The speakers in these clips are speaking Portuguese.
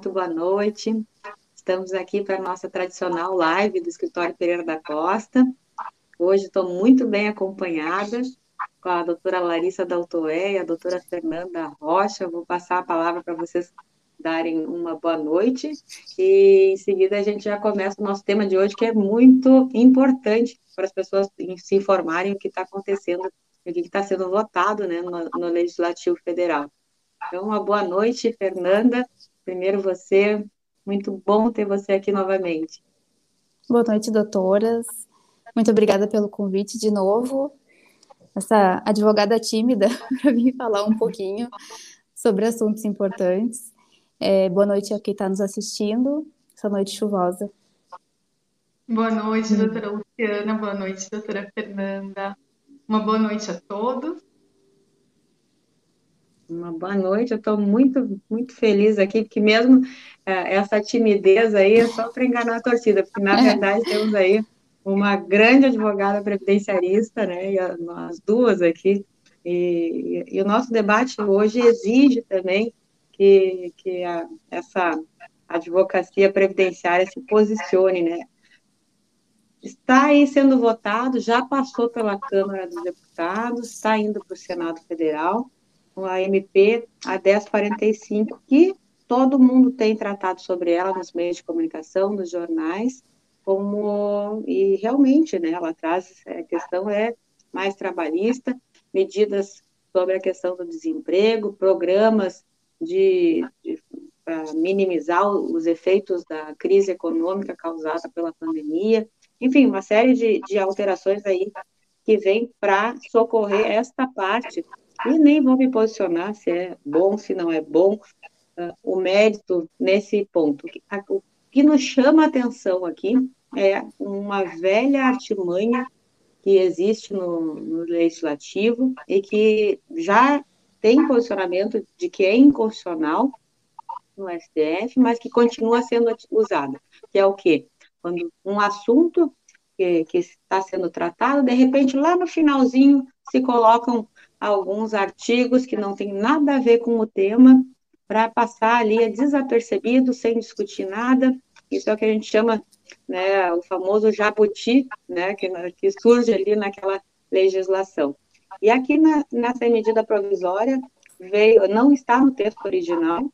muito boa noite. Estamos aqui para a nossa tradicional live do Escritório Pereira da Costa. Hoje estou muito bem acompanhada com a doutora Larissa Daltoé e a doutora Fernanda Rocha. Vou passar a palavra para vocês darem uma boa noite e em seguida a gente já começa o nosso tema de hoje, que é muito importante para as pessoas se informarem o que está acontecendo, o que está sendo votado né, no, no Legislativo Federal. Então, uma boa noite, Fernanda. Primeiro você, muito bom ter você aqui novamente. Boa noite, doutoras. Muito obrigada pelo convite de novo. Essa advogada tímida para vir falar um pouquinho sobre assuntos importantes. É, boa noite a quem está nos assistindo, essa noite chuvosa. Boa noite, doutora Luciana. Boa noite, doutora Fernanda. Uma boa noite a todos. Uma boa noite, eu estou muito, muito feliz aqui, porque mesmo é, essa timidez aí é só para enganar a torcida, porque na é. verdade temos aí uma grande advogada previdenciarista, né, e as duas aqui, e, e, o nosso debate hoje exige também que, que a, essa advocacia previdenciária se posicione, né, está aí sendo votado, já passou pela Câmara dos Deputados, está indo para o Senado Federal, a MP a 1045, que todo mundo tem tratado sobre ela nos meios de comunicação, nos jornais, como e realmente, né, ela traz a questão é mais trabalhista, medidas sobre a questão do desemprego, programas de, de para minimizar os efeitos da crise econômica causada pela pandemia, enfim, uma série de, de alterações aí que vem para socorrer esta parte e nem vou me posicionar se é bom, se não é bom, uh, o mérito nesse ponto. O que nos chama a atenção aqui é uma velha artimanha que existe no, no legislativo e que já tem posicionamento de que é inconstitucional no STF, mas que continua sendo usada, que é o quê? Quando um assunto que, que está sendo tratado, de repente, lá no finalzinho, se colocam alguns artigos que não têm nada a ver com o tema, para passar ali desapercebido, sem discutir nada. Isso é o que a gente chama né, o famoso jabuti, né, que, que surge ali naquela legislação. E aqui na, nessa medida provisória veio, não está no texto original,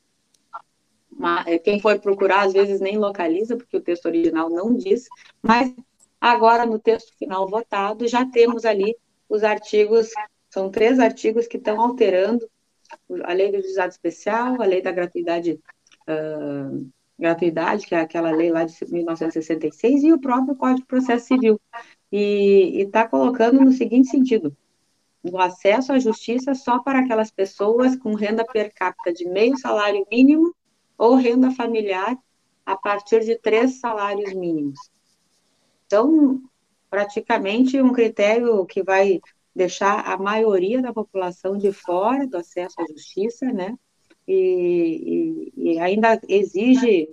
mas é, quem for procurar às vezes nem localiza, porque o texto original não diz, mas agora no texto final votado já temos ali os artigos são três artigos que estão alterando a lei do juizado especial, a lei da gratuidade, uh, gratuidade, que é aquela lei lá de 1966, e o próprio Código de Processo Civil. E está colocando no seguinte sentido: o acesso à justiça só para aquelas pessoas com renda per capita de meio salário mínimo ou renda familiar a partir de três salários mínimos. Então, praticamente um critério que vai deixar a maioria da população de fora do acesso à justiça, né? E, e, e ainda exige,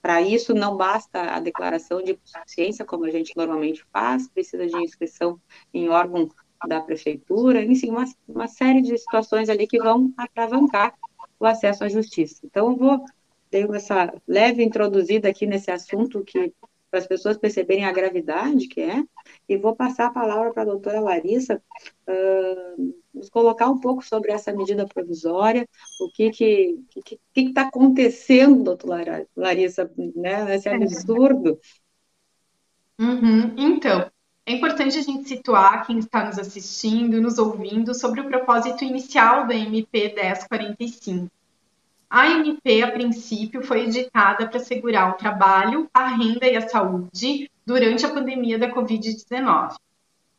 para isso não basta a declaração de suficiência, como a gente normalmente faz, precisa de inscrição em órgão da prefeitura, enfim, uma, uma série de situações ali que vão atravancar o acesso à justiça. Então, eu vou ter essa leve introduzida aqui nesse assunto que para as pessoas perceberem a gravidade que é, e vou passar a palavra para a doutora Larissa uh, nos colocar um pouco sobre essa medida provisória, o que que que está acontecendo, doutora Larissa, né, esse é. absurdo. Uhum. Então, é importante a gente situar quem está nos assistindo, nos ouvindo, sobre o propósito inicial da MP 1045 a MP, a princípio, foi editada para assegurar o trabalho, a renda e a saúde durante a pandemia da Covid-19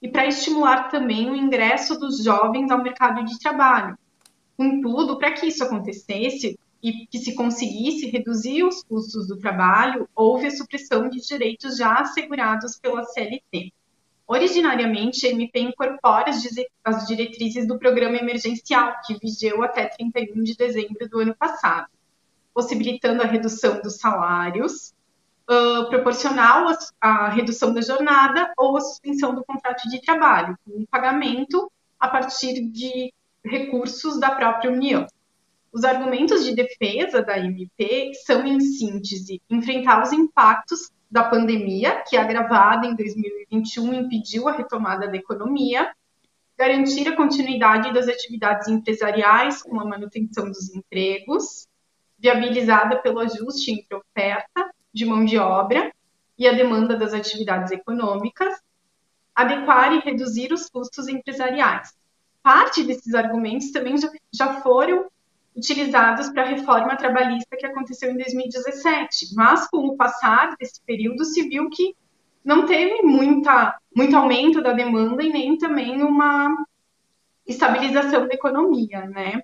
e para estimular também o ingresso dos jovens ao mercado de trabalho. Contudo, para que isso acontecesse e que se conseguisse reduzir os custos do trabalho, houve a supressão de direitos já assegurados pela CLT. Originariamente, a MP incorpora as diretrizes do programa emergencial, que vigeu até 31 de dezembro do ano passado, possibilitando a redução dos salários, uh, proporcional à redução da jornada ou a suspensão do contrato de trabalho, com pagamento a partir de recursos da própria União. Os argumentos de defesa da MP são, em síntese, enfrentar os impactos da pandemia, que agravada em 2021 impediu a retomada da economia, garantir a continuidade das atividades empresariais com a manutenção dos empregos, viabilizada pelo ajuste entre oferta de mão de obra e a demanda das atividades econômicas, adequar e reduzir os custos empresariais. Parte desses argumentos também já foram utilizados para a reforma trabalhista que aconteceu em 2017, mas com o passar desse período se viu que não teve muita, muito aumento da demanda e nem também uma estabilização da economia, né?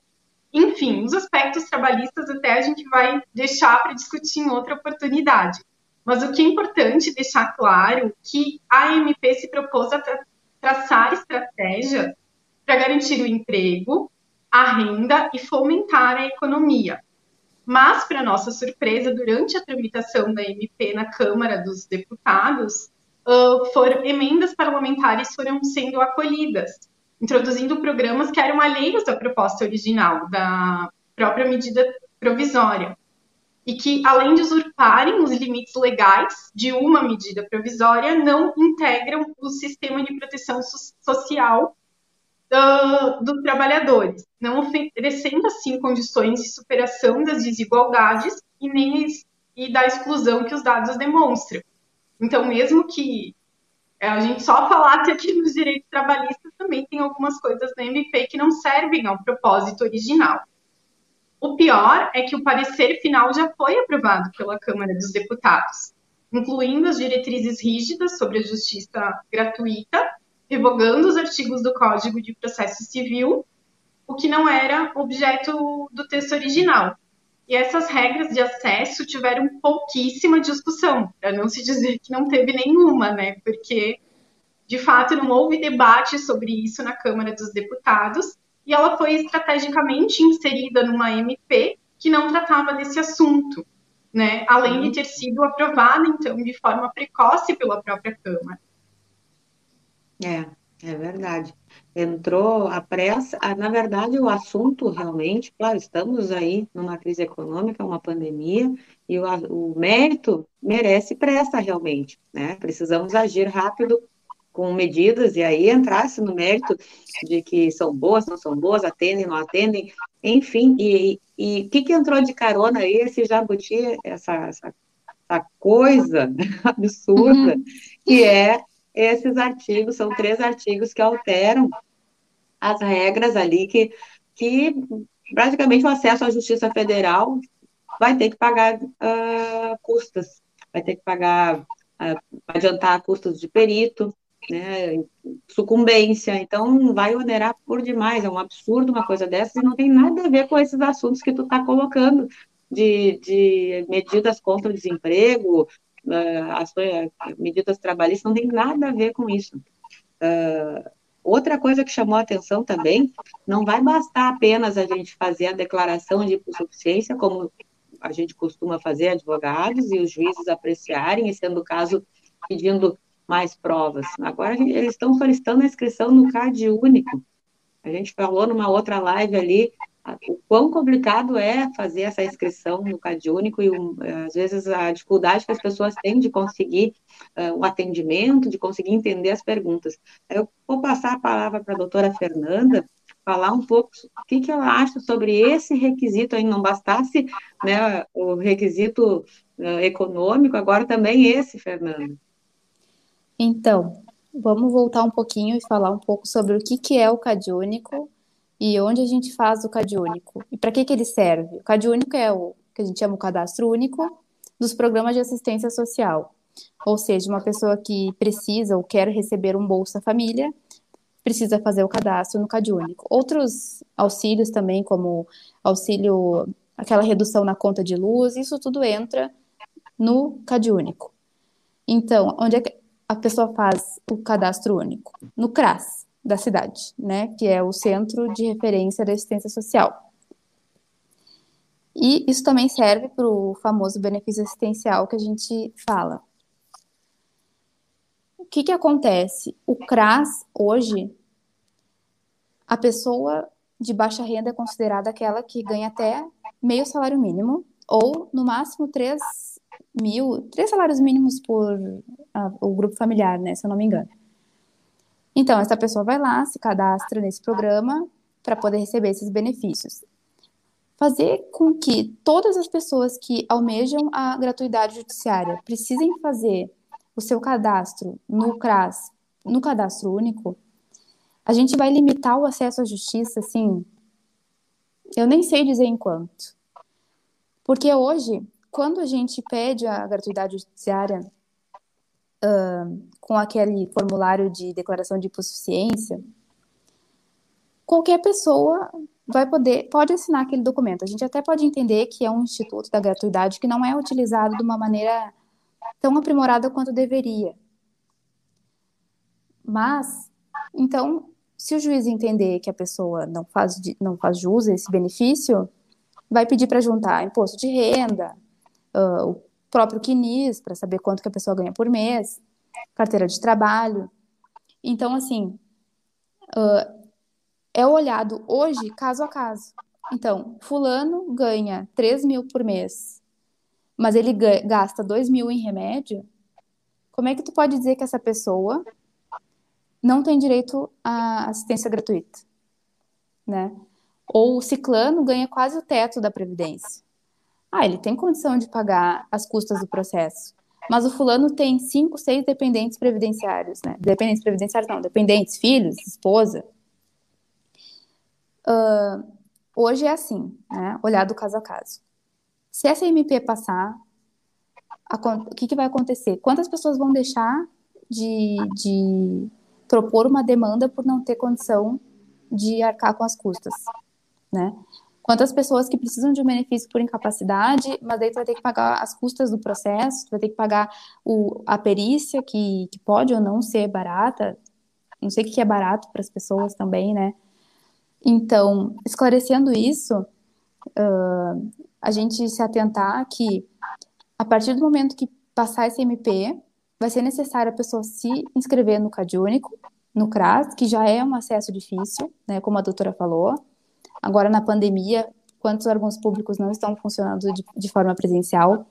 Enfim, os aspectos trabalhistas até a gente vai deixar para discutir em outra oportunidade. Mas o que é importante deixar claro que a AMP se propôs a tra traçar estratégias para garantir o emprego, a renda e fomentar a economia. Mas, para nossa surpresa, durante a tramitação da MP na Câmara dos Deputados, uh, foram, emendas parlamentares foram sendo acolhidas, introduzindo programas que eram alheios da proposta original, da própria medida provisória, e que, além de usurparem os limites legais de uma medida provisória, não integram o sistema de proteção social dos trabalhadores, não oferecendo, assim, condições de superação das desigualdades e nem e da exclusão que os dados demonstram. Então, mesmo que é, a gente só falasse aqui nos direitos trabalhistas, também tem algumas coisas da MP que não servem ao propósito original. O pior é que o parecer final já foi aprovado pela Câmara dos Deputados, incluindo as diretrizes rígidas sobre a justiça gratuita, revogando os artigos do Código de Processo Civil, o que não era objeto do texto original. E essas regras de acesso tiveram pouquíssima discussão, para não se dizer que não teve nenhuma, né? Porque, de fato, não houve debate sobre isso na Câmara dos Deputados, e ela foi estrategicamente inserida numa MP que não tratava desse assunto, né? Além de ter sido aprovada, então, de forma precoce pela própria Câmara. É, é verdade. Entrou a pressa, na verdade, o assunto realmente, claro, estamos aí numa crise econômica, uma pandemia, e o, o mérito merece pressa realmente, né? Precisamos agir rápido com medidas, e aí entrasse no mérito de que são boas, não são boas, atendem, não atendem, enfim, e o que, que entrou de carona aí, esse jabuti, essa, essa, essa coisa absurda, uhum. que é esses artigos, são três artigos que alteram as regras ali, que, que praticamente o acesso à Justiça Federal vai ter que pagar uh, custas, vai ter que pagar, uh, adiantar custos de perito, né, sucumbência, então vai onerar por demais, é um absurdo uma coisa dessas e não tem nada a ver com esses assuntos que tu está colocando, de, de medidas contra o desemprego, uh, ações, medidas trabalhistas, não tem nada a ver com isso. Uh, outra coisa que chamou a atenção também, não vai bastar apenas a gente fazer a declaração de insuficiência, como a gente costuma fazer, advogados e os juízes apreciarem, e sendo o caso, pedindo mais provas. Agora, eles estão solicitando a inscrição no CAD único. A gente falou numa outra live ali o quão complicado é fazer essa inscrição no CAD único e, às vezes, a dificuldade que as pessoas têm de conseguir uh, o atendimento, de conseguir entender as perguntas. Eu vou passar a palavra para a doutora Fernanda, falar um pouco o que, que ela acha sobre esse requisito aí, não bastasse né, o requisito uh, econômico, agora também esse, Fernanda. Então, vamos voltar um pouquinho e falar um pouco sobre o que, que é o CAD único e onde a gente faz o CAD único e para que, que ele serve. O CAD único é o que a gente chama o cadastro único dos programas de assistência social. Ou seja, uma pessoa que precisa ou quer receber um Bolsa Família precisa fazer o cadastro no CAD único. Outros auxílios também, como auxílio, aquela redução na conta de luz, isso tudo entra no CAD único. Então, onde é que a pessoa faz o cadastro único? No CRAS da cidade, né, que é o Centro de Referência da Assistência Social. E isso também serve para o famoso benefício assistencial que a gente fala. O que, que acontece? O CRAS, hoje, a pessoa de baixa renda é considerada aquela que ganha até meio salário mínimo, ou no máximo três mil, três salários mínimos por o grupo familiar, né, se eu não me engano. Então, essa pessoa vai lá, se cadastra nesse programa para poder receber esses benefícios. Fazer com que todas as pessoas que almejam a gratuidade judiciária precisem fazer o seu cadastro no CRAS, no cadastro único, a gente vai limitar o acesso à justiça, assim, eu nem sei dizer em quanto. Porque hoje, quando a gente pede a gratuidade judiciária uh, com aquele formulário de declaração de hipossuficiência, qualquer pessoa vai poder, pode assinar aquele documento. A gente até pode entender que é um instituto da gratuidade que não é utilizado de uma maneira tão aprimorada quanto deveria. Mas, então, se o juiz entender que a pessoa não faz, não faz jus a esse benefício, vai pedir para juntar imposto de renda, uh, próprio CNIS, para saber quanto que a pessoa ganha por mês, carteira de trabalho. Então, assim, uh, é olhado hoje caso a caso. Então, fulano ganha 3 mil por mês, mas ele gasta 2 mil em remédio, como é que tu pode dizer que essa pessoa não tem direito à assistência gratuita, né? Ou o ciclano ganha quase o teto da previdência. Ah, ele tem condição de pagar as custas do processo, mas o fulano tem cinco, seis dependentes previdenciários, né? Dependentes previdenciários não, dependentes, filhos, esposa. Uh, hoje é assim, né? Olhado caso a caso. Se essa MP passar, a, o que, que vai acontecer? Quantas pessoas vão deixar de, de propor uma demanda por não ter condição de arcar com as custas, né? Quantas pessoas que precisam de um benefício por incapacidade, mas daí tu vai ter que pagar as custas do processo, tu vai ter que pagar o, a perícia, que, que pode ou não ser barata, não sei o que é barato para as pessoas também, né? Então, esclarecendo isso, uh, a gente se atentar que, a partir do momento que passar esse MP, vai ser necessário a pessoa se inscrever no CadÚnico, no CRAS, que já é um acesso difícil, né, como a doutora falou. Agora, na pandemia, quantos órgãos públicos não estão funcionando de, de forma presencial?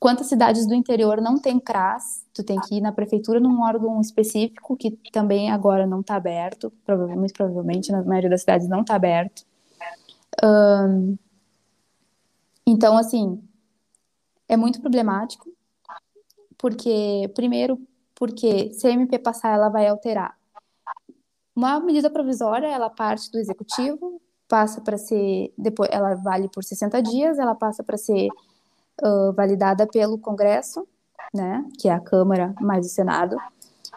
Quantas cidades do interior não tem CRAS? Tu tem que ir na prefeitura num órgão específico, que também agora não está aberto, provavelmente, provavelmente, na maioria das cidades não está aberto. Um, então, assim, é muito problemático porque, primeiro, porque se a MP passar, ela vai alterar. Uma medida provisória, ela parte do executivo, passa para ser, depois, ela vale por 60 dias, ela passa para ser uh, validada pelo Congresso, né, que é a Câmara mais o Senado.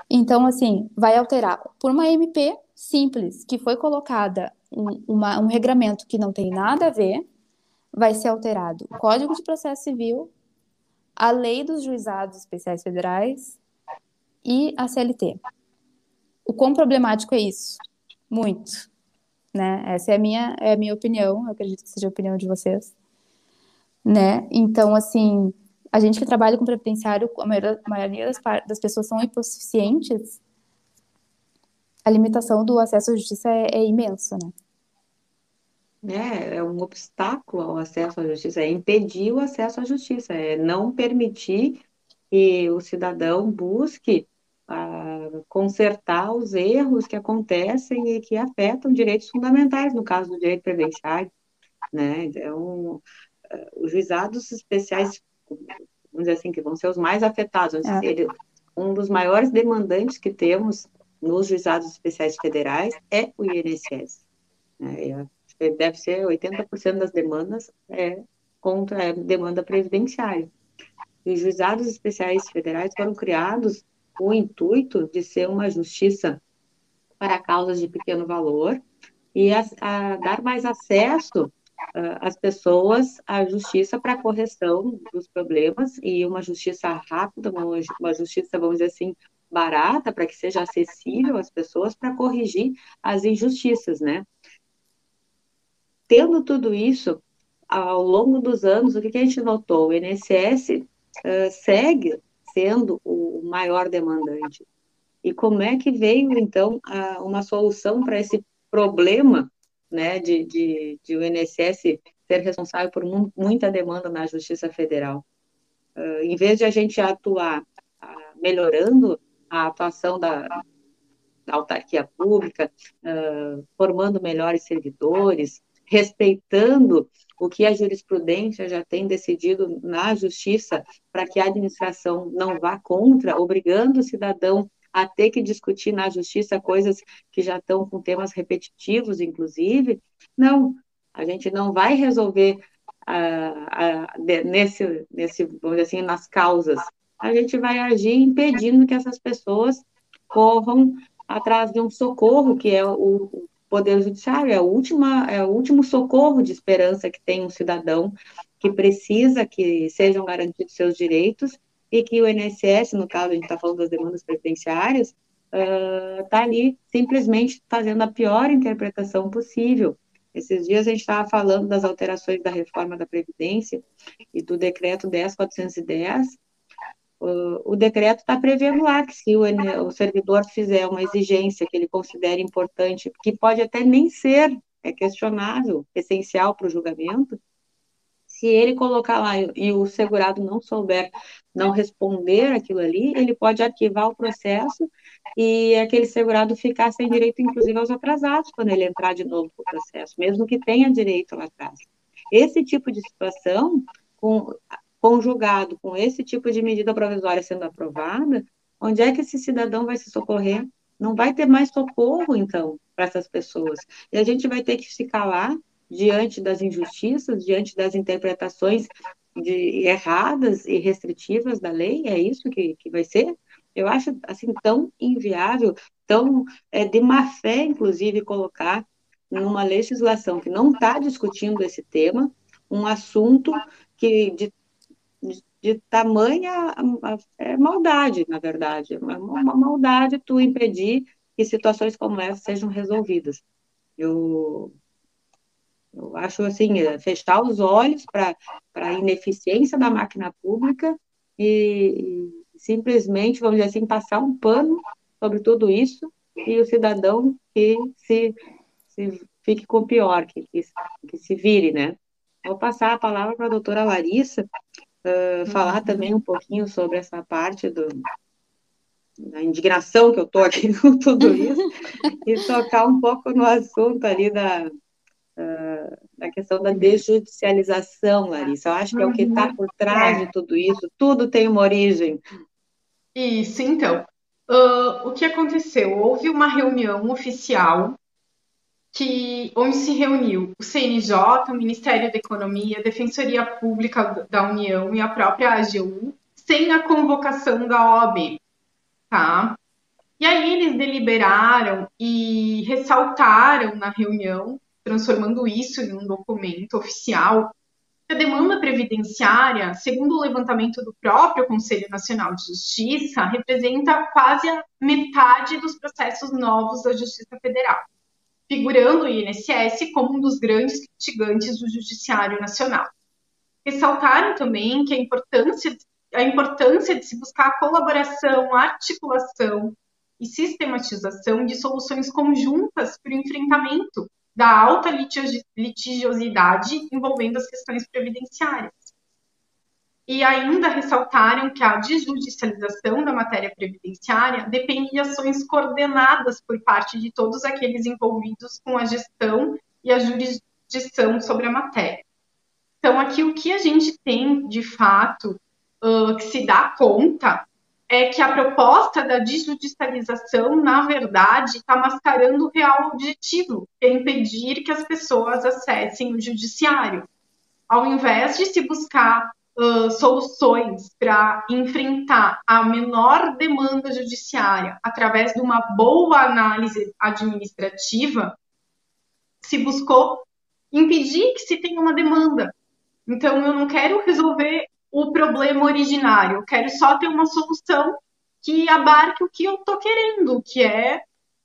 Então, assim, vai alterar por uma MP simples, que foi colocada um, uma, um regramento que não tem nada a ver, vai ser alterado o Código de Processo Civil, a lei dos juizados especiais federais e a CLT. O quão problemático é isso? Muito. Né? Essa é a minha, é a minha opinião, eu acredito que seja a opinião de vocês. Né? Então, assim, a gente que trabalha com previdenciário, a maioria, a maioria das, das, pessoas são hipossuficientes, a limitação do acesso à justiça é, é imensa, né? É, é um obstáculo ao acesso à justiça, é impedir o acesso à justiça, é não permitir que o cidadão busque uh, consertar os erros que acontecem e que afetam direitos fundamentais, no caso do direito previdenciário, né? Então, uh, os juizados especiais, vamos dizer assim, que vão ser os mais afetados, é. um dos maiores demandantes que temos nos juizados especiais federais é o INSS. Né? deve ser 80% das demandas é contra a demanda previdenciária. E os juizados especiais federais foram criados com o intuito de ser uma justiça para causas de pequeno valor e a, a dar mais acesso uh, às pessoas à justiça para correção dos problemas e uma justiça rápida, uma, uma justiça, vamos dizer assim, barata, para que seja acessível às pessoas para corrigir as injustiças, né? tendo tudo isso, ao longo dos anos, o que, que a gente notou? O INSS uh, segue sendo o maior demandante. E como é que veio, então, a, uma solução para esse problema né, de, de, de o INSS ser responsável por muita demanda na Justiça Federal. Uh, em vez de a gente atuar uh, melhorando a atuação da, da autarquia pública, uh, formando melhores servidores, respeitando o que a jurisprudência já tem decidido na justiça para que a administração não vá contra, obrigando o cidadão a ter que discutir na justiça coisas que já estão com temas repetitivos, inclusive. Não, a gente não vai resolver uh, uh, nesse, nesse, vamos dizer assim, nas causas. A gente vai agir impedindo que essas pessoas corram atrás de um socorro, que é o, Poder Judiciário, é, última, é o último socorro de esperança que tem um cidadão que precisa que sejam garantidos seus direitos e que o INSS, no caso, a gente está falando das demandas previdenciárias, está uh, ali simplesmente fazendo a pior interpretação possível. Esses dias a gente estava falando das alterações da reforma da Previdência e do decreto 10.410, o decreto está prevendo lá que se o, o, servidor fizer uma exigência que ele considere importante, que pode até nem ser, é questionável, essencial para o julgamento, se ele colocar lá e o segurado não souber, não responder aquilo ali, ele pode arquivar o processo e aquele segurado ficar sem direito, inclusive, aos atrasados, quando ele entrar de novo no processo, mesmo que tenha direito lá atrás. Esse tipo de situação, com, conjugado com esse tipo de medida provisória sendo aprovada, onde é que esse cidadão vai se socorrer? Não vai ter mais socorro, então, para essas pessoas. E a gente vai ter que se calar diante das injustiças, diante das interpretações de, erradas e restritivas da lei? É isso que, que vai ser? Eu acho, assim, tão inviável, tão é, de má fé, inclusive, colocar numa legislação que não está discutindo esse tema, um assunto que de de tamanha é, maldade, na verdade. É uma, uma maldade tu impedir que situações como essa sejam resolvidas. Eu, eu acho assim, é, fechar os olhos para a ineficiência da máquina pública e, e, simplesmente, vamos dizer assim, passar um pano sobre tudo isso e o cidadão que se, se fique com o pior, que, que, que se vire, né? Vou passar a palavra para a doutora Larissa, uh, falar também um pouquinho sobre essa parte do, da indignação que eu estou aqui com tudo isso e tocar um pouco no assunto ali da, uh, da questão da desjudicialização, Larissa. Eu acho que é o que está por trás de tudo isso. Tudo tem uma origem. Isso, então. Uh, o que aconteceu? Houve uma reunião oficial que, onde se reuniu o CNJ, o Ministério da Economia, a Defensoria Pública da União e a própria AGU, sem a convocação da OAB, tá? E aí eles deliberaram e ressaltaram na reunião, transformando isso em um documento oficial, que a demanda previdenciária, segundo o levantamento do próprio Conselho Nacional de Justiça, representa quase a metade dos processos novos da Justiça Federal figurando o INSS como um dos grandes litigantes do Judiciário Nacional. Ressaltaram também que a importância, a importância de se buscar a colaboração, a articulação e sistematização de soluções conjuntas para o enfrentamento da alta litigiosidade envolvendo as questões previdenciárias e ainda ressaltaram que a desjudicialização da matéria previdenciária depende de ações coordenadas por parte de todos aqueles envolvidos com a gestão e a jurisdição sobre a matéria. Então, aqui o que a gente tem, de fato, uh, que se dá conta é que a proposta da desjudicialização, na verdade, está mascarando o real objetivo, que é impedir que as pessoas acessem o judiciário. Ao invés de se buscar uh, soluções para enfrentar a menor demanda judiciária através de uma boa análise administrativa, se buscou impedir que se tenha uma demanda. Então, eu não quero resolver o problema originário, eu quero só ter uma solução que abarque o que eu estou querendo, que é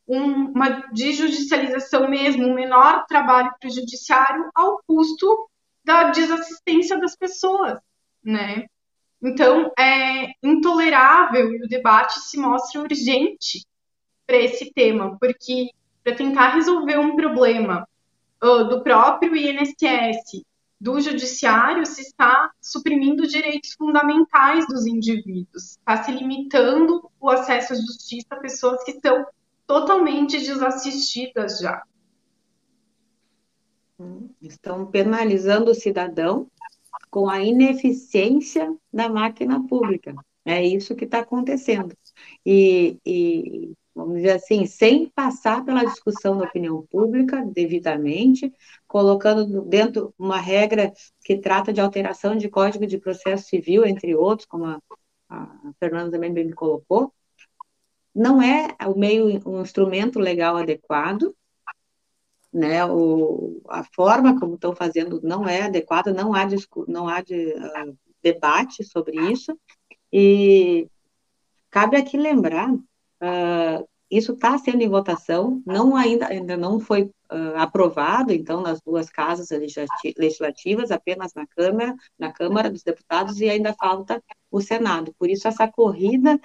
um, uma desjudicialização mesmo, um menor trabalho para o judiciário ao custo da desassistência das pessoas né? Então, é intolerável e o debate se mostra urgente para esse tema, porque para tentar resolver um problema do próprio INSS, do judiciário, se está suprimindo direitos fundamentais dos indivíduos, está se limitando o acesso à justiça a pessoas que estão totalmente desassistidas já. Estão penalizando o cidadão com a ineficiência da máquina pública. É isso que está acontecendo. E, e, vamos dizer assim, sem passar pela discussão da opinião pública devidamente, colocando dentro uma regra que trata de alteração de código de processo civil, entre outros, como a, a Fernanda também bem me colocou, não é o meio, um instrumento legal adequado, né, o, a forma como estão fazendo não é adequada, não há, não há de, uh, debate sobre isso, e cabe aqui lembrar, uh, isso está sendo em votação, não ainda, ainda não foi uh, aprovado, então, nas duas casas legislativas, apenas na Câmara, na Câmara dos Deputados, e ainda falta o Senado. Por isso, essa corrida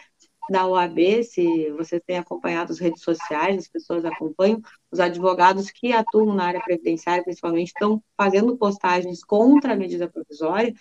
da OAB, se vocês têm acompanhado as redes sociais, as pessoas acompanham, os advogados que atuam na área previdenciária, principalmente, estão fazendo postagens contra a medida provisória,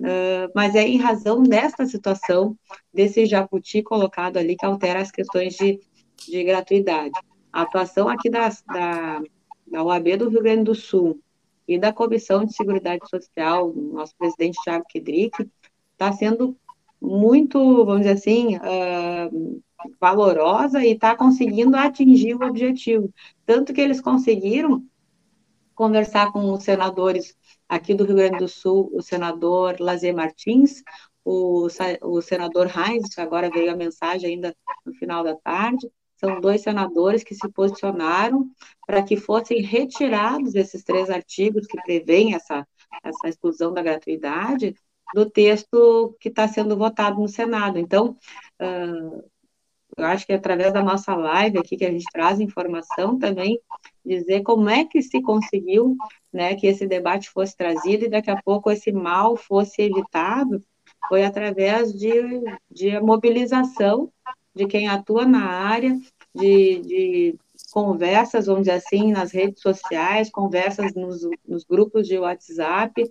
uh, mas é em razão desta situação, desse jabuti colocado ali, que altera as questões de, de gratuidade. A atuação aqui da, da, da OAB do Rio Grande do Sul e da Comissão de Seguridade Social, nosso presidente Tiago Kedrick, está sendo muito, vamos dizer assim, uh, valorosa e está conseguindo atingir o objetivo. Tanto que eles conseguiram conversar com os senadores aqui do Rio Grande do Sul, o senador Lazer Martins, o, o senador Heinz, agora veio a mensagem ainda no final da tarde, são dois senadores que se posicionaram para que fossem retirados esses três artigos que prevêem essa, essa exclusão da gratuidade do texto que está sendo votado no Senado. Então, uh, eu acho que através da nossa live aqui, que a gente traz informação também, dizer como é que se conseguiu né, que esse debate fosse trazido e daqui a pouco esse mal fosse evitado, foi através de, de mobilização de quem atua na área, de, de conversas, vamos dizer assim, nas redes sociais, conversas nos, nos grupos de WhatsApp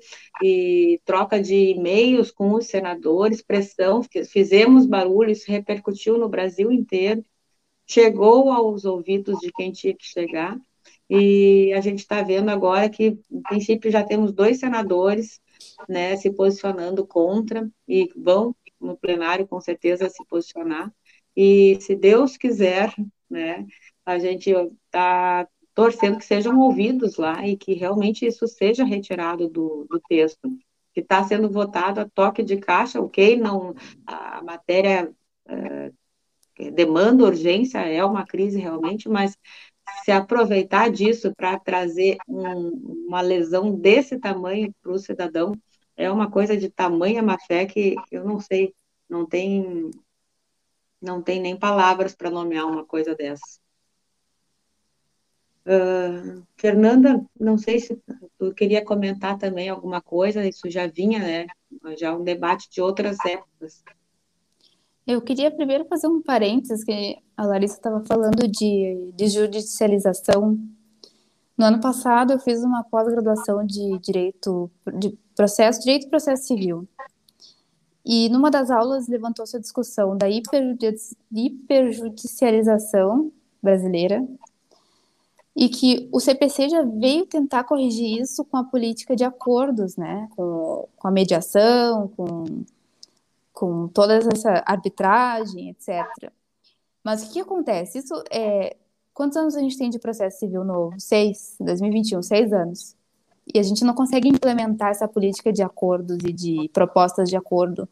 e troca de e-mails com os senadores, pressão, fizemos barulho, isso repercutiu no Brasil inteiro, chegou aos ouvidos de quem tinha que chegar, e a gente está vendo agora que, em princípio, já temos dois senadores né, se posicionando contra, e vão no plenário com certeza se posicionar, e se Deus quiser, né, a gente está torcendo que sejam ouvidos lá e que realmente isso seja retirado do, do texto, que está sendo votado a toque de caixa, ok, não, a matéria é, demanda urgência, é uma crise realmente, mas se aproveitar disso para trazer um, uma lesão desse tamanho para o cidadão, é uma coisa de tamanha má fé que eu não sei, não tem, não tem nem palavras para nomear uma coisa dessa. Uh, Fernanda, não sei se tu queria comentar também alguma coisa, isso já vinha, né? Já um debate de outras épocas. Eu queria primeiro fazer um parênteses, que a Larissa estava falando de, de judicialização. No ano passado, eu fiz uma pós-graduação de direito de processo, direito e processo civil. E numa das aulas levantou-se a discussão da hiperjudicialização brasileira, e que o CPC já veio tentar corrigir isso com a política de acordos, né, com, com a mediação, com, com toda essa arbitragem, etc. Mas o que acontece? Isso é. Quantos anos a gente tem de processo civil novo? Seis, 2021, seis anos. E a gente não consegue implementar essa política de acordos e de propostas de acordo.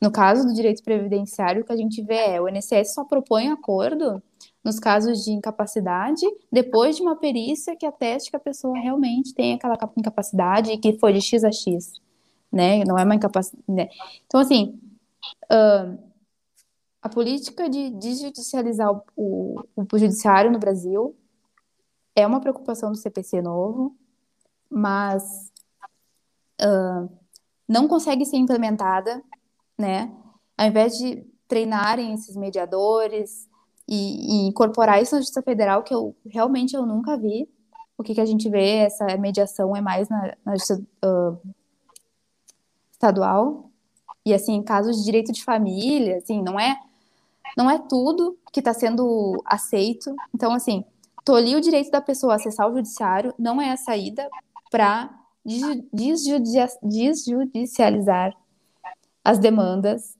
No caso do direito previdenciário, o que a gente vê é o INSS só propõe acordo nos casos de incapacidade, depois de uma perícia que ateste que a pessoa realmente tem aquela incapacidade e que foi de X a X, né? Não é uma incapacidade. Né? Então, assim, uh, a política de desjudicializar o, o, o judiciário no Brasil é uma preocupação do CPC novo, mas uh, não consegue ser implementada, né? Ao invés de treinarem esses mediadores, e, e, incorporar isso na Justiça Federal, que eu realmente eu nunca vi. o que, que a gente vê, essa mediação é mais na, na uh, estadual, e assim, casos de direito de família, assim, não é não é tudo que está sendo aceito. Então, assim, tolir o direito da pessoa a acessar o judiciário não é a saída para desjudicializar as demandas,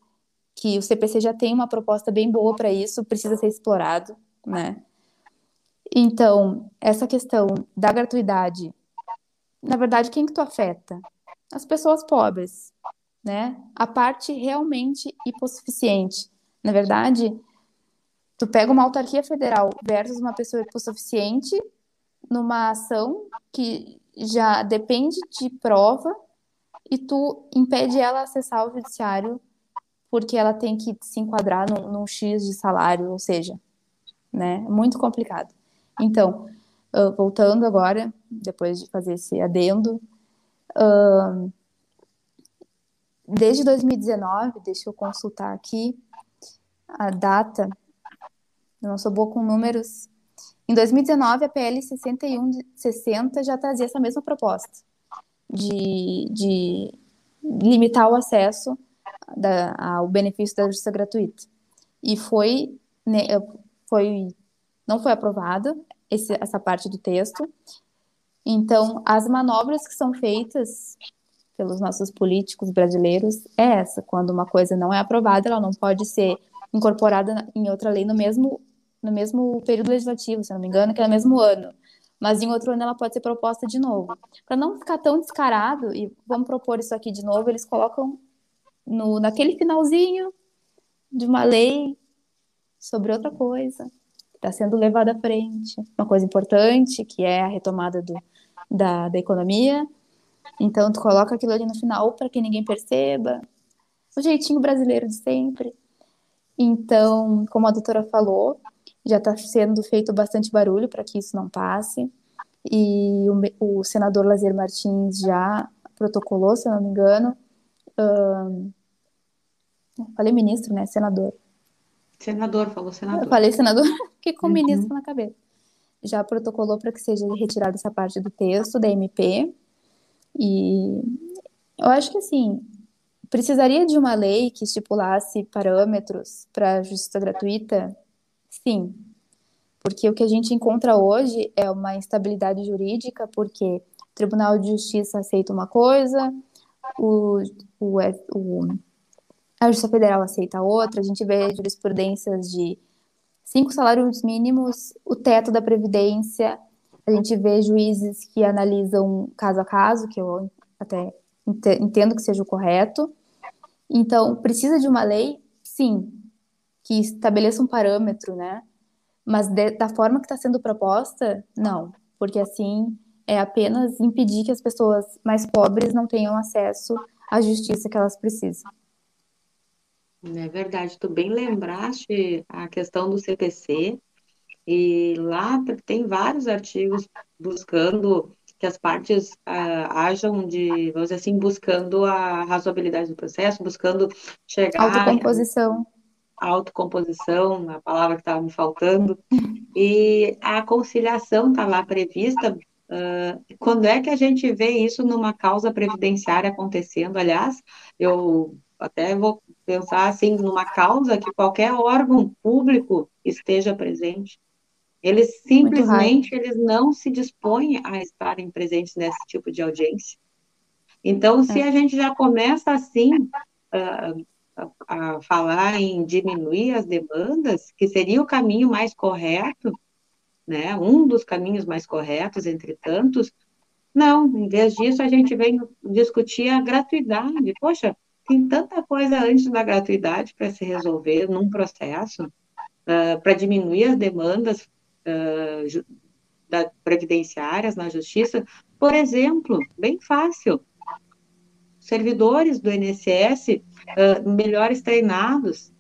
que o CPC já tem uma proposta bem boa para isso, precisa ser explorado, né? Então, essa questão da gratuidade, na verdade, quem que tu afeta? As pessoas pobres, né? A parte realmente hipossuficiente. Na verdade, tu pega uma autarquia federal versus uma pessoa hipossuficiente numa ação que já depende de prova e tu impede ela acessar o judiciário porque ela tem que se enquadrar num, num X de salário, ou seja, né? Muito complicado. Então, uh, voltando agora, depois de fazer esse adendo, uh, desde 2019, deixa eu consultar aqui a data, eu não sou boa com números. Em 2019, a PL 6160 já trazia essa mesma proposta de, de limitar o acesso da, benefício da justiça gratuita. E foi, né, foi não foi aprovada essa parte do texto. Então, as manobras que são feitas pelos nossos políticos brasileiros é essa: quando uma coisa não é aprovada, ela não pode ser incorporada em outra lei no mesmo, no mesmo período legislativo, se não me engano, que é no mesmo ano. Mas em outro ano ela pode ser proposta de novo. Para não ficar tão descarado, e vamos propor isso aqui de novo, eles colocam no, naquele finalzinho de uma lei sobre outra coisa está sendo levada à frente. Uma coisa importante, que é a retomada do, da, da economia. Então, tu coloca aquilo ali no final para que ninguém perceba. O jeitinho brasileiro de sempre. Então, como a doutora falou, já está sendo feito bastante barulho para que isso não passe. E o, o, senador Lazer Martins já protocolou, se eu não me engano. Um, falei ministro, né? Senador. Senador, falou senador. Eu falei senador, que com uhum. ministro na cabeça. Já protocolou para que seja retirada essa parte do texto da MP. E eu acho que, assim, precisaria de uma lei que estipulasse parâmetros para justiça gratuita? Sim. Porque o que a gente encontra hoje é uma instabilidade jurídica, porque o Tribunal de Justiça aceita uma coisa, o, o, o a Justiça Federal aceita outra, a gente vê jurisprudências de cinco salários mínimos, o teto da Previdência, a gente vê juízes que analisam caso a caso, que eu até entendo que seja o correto. Então, precisa de uma lei? Sim, que estabeleça um parâmetro, né? Mas de, da forma que está sendo proposta, não, porque assim é apenas impedir que as pessoas mais pobres não tenham acesso à justiça que elas precisam. É verdade, tu bem lembraste a questão do CPC, e lá tem vários artigos buscando que as partes uh, hajam de, vamos dizer assim, buscando a razoabilidade do processo, buscando chegar... Autocomposição. A, autocomposição, a palavra que estava me faltando, e a conciliação está lá prevista, uh, quando é que a gente vê isso numa causa previdenciária acontecendo? Aliás, eu até vou pensar assim numa causa que qualquer órgão público esteja presente. Eles simplesmente eles não se dispõem a estarem presentes nesse tipo de audiência. Então, se é. a gente já começa assim uh, a, a falar em diminuir as demandas, que seria o caminho mais correto, né? Um dos caminhos mais corretos entre tantos, não, em vez disso, a gente vem discutir a gratuidade. Poxa, tem tanta coisa antes da gratuidade para se resolver num processo, uh, para diminuir as demandas uh, da, previdenciárias na justiça. Por exemplo, bem fácil, servidores do INSS uh, ah, melhores treinados,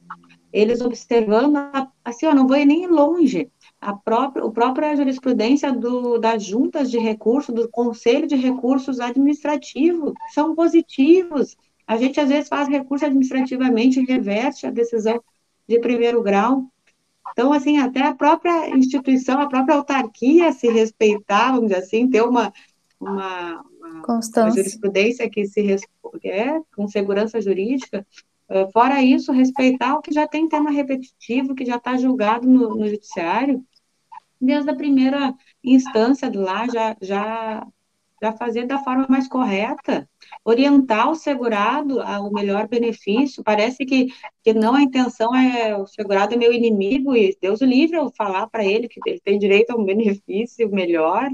eles observando, assim, eu não vou nem longe, a própria, a própria jurisprudência do, das juntas de recursos, do Conselho de Recursos Administrativos, são positivos, a gente, às vezes, faz recurso administrativamente e reverte a decisão de primeiro grau. Então, assim, até a própria instituição, a própria autarquia se respeitar, vamos dizer assim, ter uma, uma, uma, uma jurisprudência que se é, com segurança jurídica. Uh, fora isso, respeitar o que já tem tema repetitivo, que já está julgado no, no judiciário, desde a primeira instância do lá, já, já, já fazer da forma mais correta, orientar o segurado ao melhor benefício. Parece que, que não a intenção é o segurado é meu inimigo e Deus o livre eu falar para ele que ele tem direito a um benefício melhor.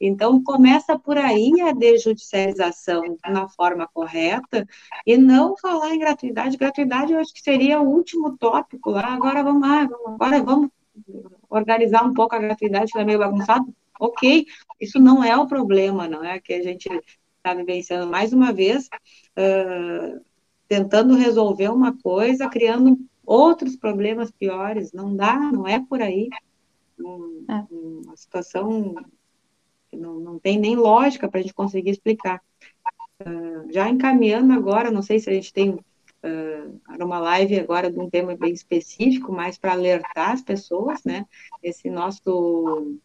Então, começa por aí a desjudicialização na forma correta e não falar em gratuidade. Gratuidade eu acho que seria o último tópico lá. Agora vamos lá, agora vamos organizar um pouco a gratuidade, que é meio bagunçado. Ok, isso não é o problema, não é que a gente está vivenciando mais uma vez, uh, tentando resolver uma coisa, criando outros problemas piores. Não dá, não é por aí. Um, é. Uma situação que não, não tem nem lógica para a gente conseguir explicar. Uh, já encaminhando agora, não sei se a gente tem uh, uma live agora de um tema bem específico, mas para alertar as pessoas, né? Esse nosso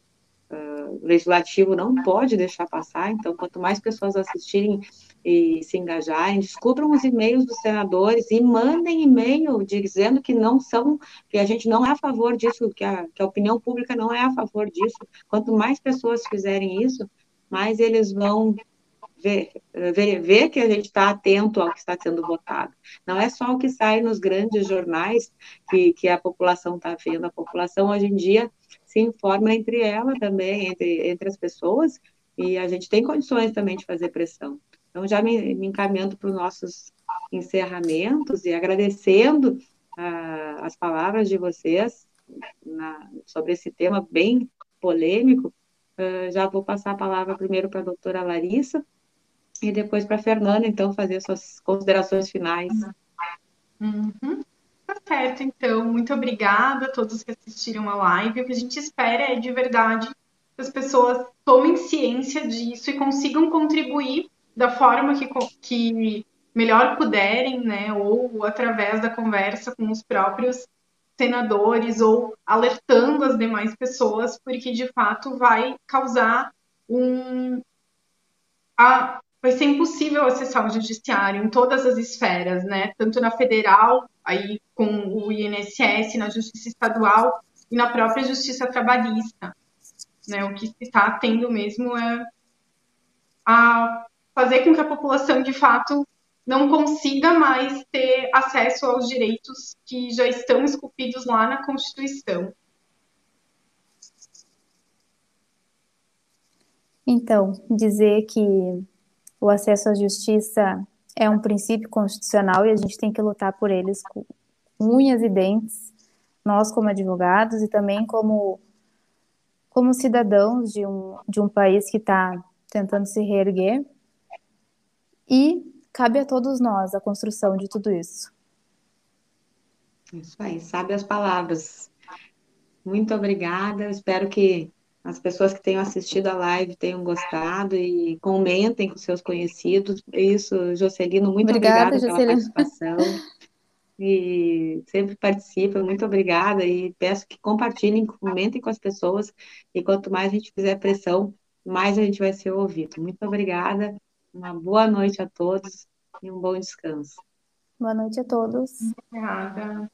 uh, legislativo não pode deixar passar, então, quanto mais pessoas assistirem e se engajarem, descubram os e-mails dos senadores e mandem e-mail dizendo que não são, que a gente não é a favor disso, que a, que a opinião pública não é a favor disso. Quanto mais pessoas fizerem isso, mais eles vão ver, ver, ver que a gente está atento ao que está sendo votado. Não é só o que sai nos grandes jornais que, que a população está vendo. A população, hoje em dia, se informa entre ela também, entre, entre as pessoas, e a gente tem condições também de fazer pressão. Então, já me, me encaminhando para os nossos encerramentos e agradecendo ah, as palavras de vocês na, sobre esse tema bem polêmico, uh, já vou passar a palavra primeiro para a doutora Larissa, e depois para a Fernanda, então, fazer suas considerações finais. Uhum. Tá certo, então. Muito obrigada a todos que assistiram a live. O que a gente espera é, de verdade, que as pessoas tomem ciência disso e consigam contribuir da forma que, que melhor puderem, né? Ou através da conversa com os próprios senadores ou alertando as demais pessoas, porque de fato vai causar um, a, vai ser impossível acessar o judiciário em todas as esferas, né? Tanto na federal, aí com o INSS, na justiça estadual e na própria justiça trabalhista, né? O que está tendo mesmo é a fazer com que a população de fato não consiga mais ter acesso aos direitos que já estão esculpidos lá na Constituição. Então, dizer que o acesso à justiça é um princípio constitucional e a gente tem que lutar por eles com unhas e dentes, nós como advogados e também como, como cidadãos de um, de um país que está tentando se reerguer. E cabe a todos nós a construção de tudo isso. Isso aí, sabe as palavras. Muito obrigada, espero que as pessoas que tenham assistido a live tenham gostado e comentem com seus conhecidos. Isso, Jocelino, muito obrigada, obrigada pela participação. E sempre participa, muito obrigada. E peço que compartilhem, comentem com as pessoas. E quanto mais a gente fizer pressão, mais a gente vai ser ouvido. Muito obrigada. Uma boa noite a todos e um bom descanso. Boa noite a todos. Obrigada.